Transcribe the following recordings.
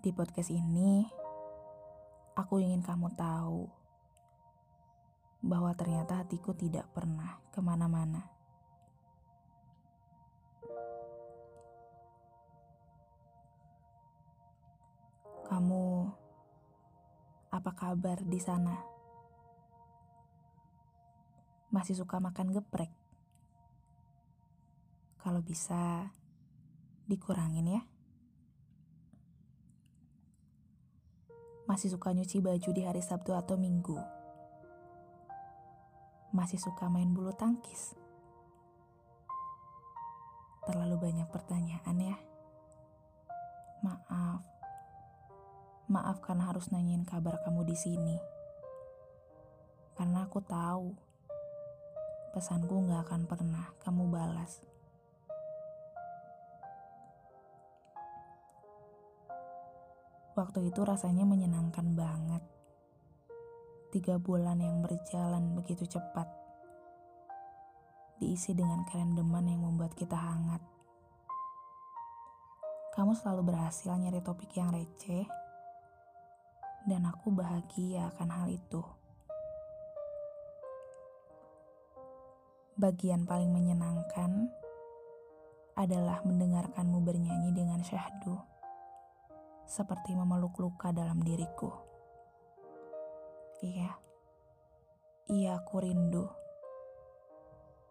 Di podcast ini, aku ingin kamu tahu bahwa ternyata hatiku tidak pernah ke mana-mana. Kamu, apa kabar di sana? Masih suka makan geprek? Kalau bisa, dikurangin ya. Masih suka nyuci baju di hari Sabtu atau Minggu? Masih suka main bulu tangkis? Terlalu banyak pertanyaan ya. Maaf. Maaf karena harus nanyain kabar kamu di sini. Karena aku tahu pesanku gak akan pernah kamu balas. Waktu itu rasanya menyenangkan banget. Tiga bulan yang berjalan begitu cepat. Diisi dengan kerendeman yang membuat kita hangat. Kamu selalu berhasil nyari topik yang receh. Dan aku bahagia akan hal itu. Bagian paling menyenangkan adalah mendengarkanmu bernyanyi dengan syahdu seperti memeluk luka dalam diriku. Iya, iya aku rindu.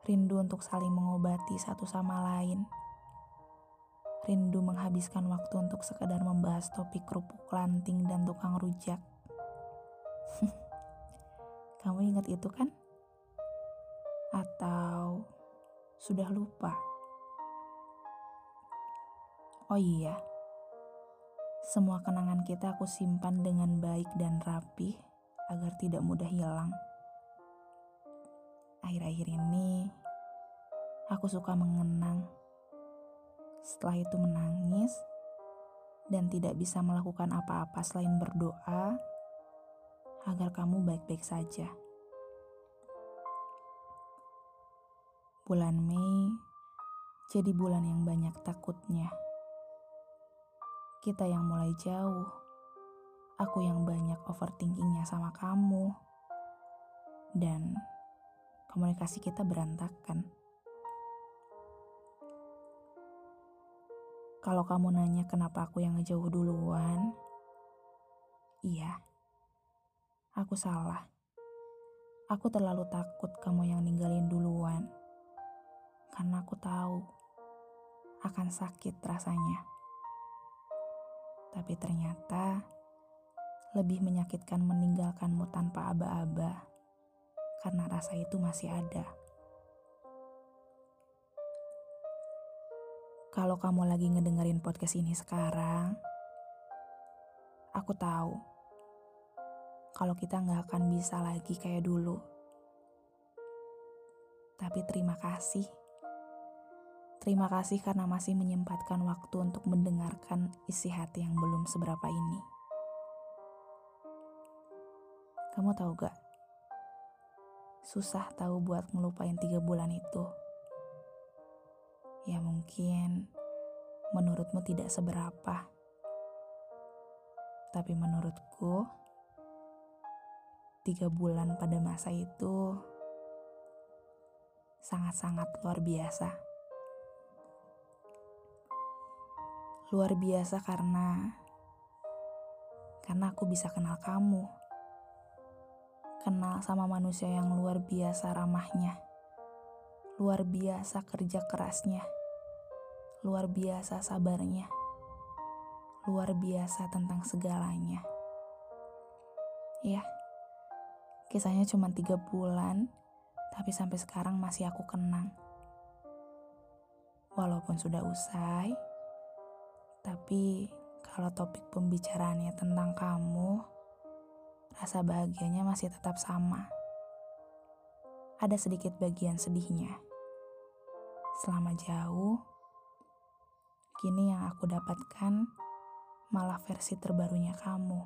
Rindu untuk saling mengobati satu sama lain. Rindu menghabiskan waktu untuk sekedar membahas topik kerupuk lanting dan tukang rujak. Kamu ingat itu kan? Atau sudah lupa? Oh iya, semua kenangan kita aku simpan dengan baik dan rapi agar tidak mudah hilang. Akhir-akhir ini, aku suka mengenang. Setelah itu menangis dan tidak bisa melakukan apa-apa selain berdoa agar kamu baik-baik saja. Bulan Mei jadi bulan yang banyak takutnya. Kita yang mulai jauh. Aku yang banyak overthinkingnya sama kamu. Dan komunikasi kita berantakan. Kalau kamu nanya kenapa aku yang ngejauh duluan, iya, aku salah. Aku terlalu takut kamu yang ninggalin duluan, karena aku tahu akan sakit rasanya tapi ternyata lebih menyakitkan meninggalkanmu tanpa aba-aba karena rasa itu masih ada. Kalau kamu lagi ngedengerin podcast ini sekarang, aku tahu kalau kita nggak akan bisa lagi kayak dulu. Tapi terima kasih Terima kasih karena masih menyempatkan waktu untuk mendengarkan isi hati yang belum seberapa ini. Kamu tahu gak? Susah tahu buat ngelupain tiga bulan itu. Ya mungkin menurutmu tidak seberapa. Tapi menurutku, tiga bulan pada masa itu sangat-sangat luar biasa. Luar biasa karena karena aku bisa kenal kamu. Kenal sama manusia yang luar biasa ramahnya. Luar biasa kerja kerasnya. Luar biasa sabarnya. Luar biasa tentang segalanya. Ya, kisahnya cuma tiga bulan, tapi sampai sekarang masih aku kenang. Walaupun sudah usai, tapi kalau topik pembicaraannya tentang kamu, rasa bahagianya masih tetap sama. Ada sedikit bagian sedihnya. Selama jauh, kini yang aku dapatkan malah versi terbarunya kamu.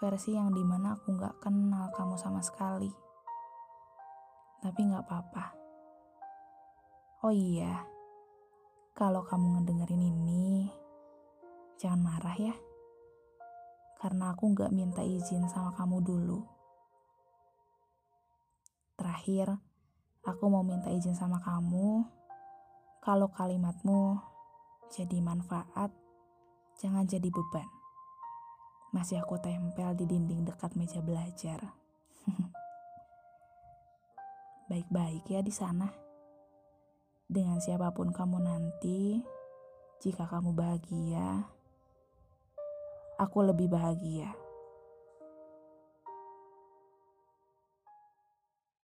Versi yang di mana aku gak kenal kamu sama sekali. Tapi gak apa-apa. Oh iya, kalau kamu ngedengerin ini, Jangan marah ya. Karena aku nggak minta izin sama kamu dulu. Terakhir, aku mau minta izin sama kamu. Kalau kalimatmu jadi manfaat, jangan jadi beban. Masih aku tempel di dinding dekat meja belajar. Baik-baik ya di sana. Dengan siapa pun kamu nanti, jika kamu bahagia, aku lebih bahagia.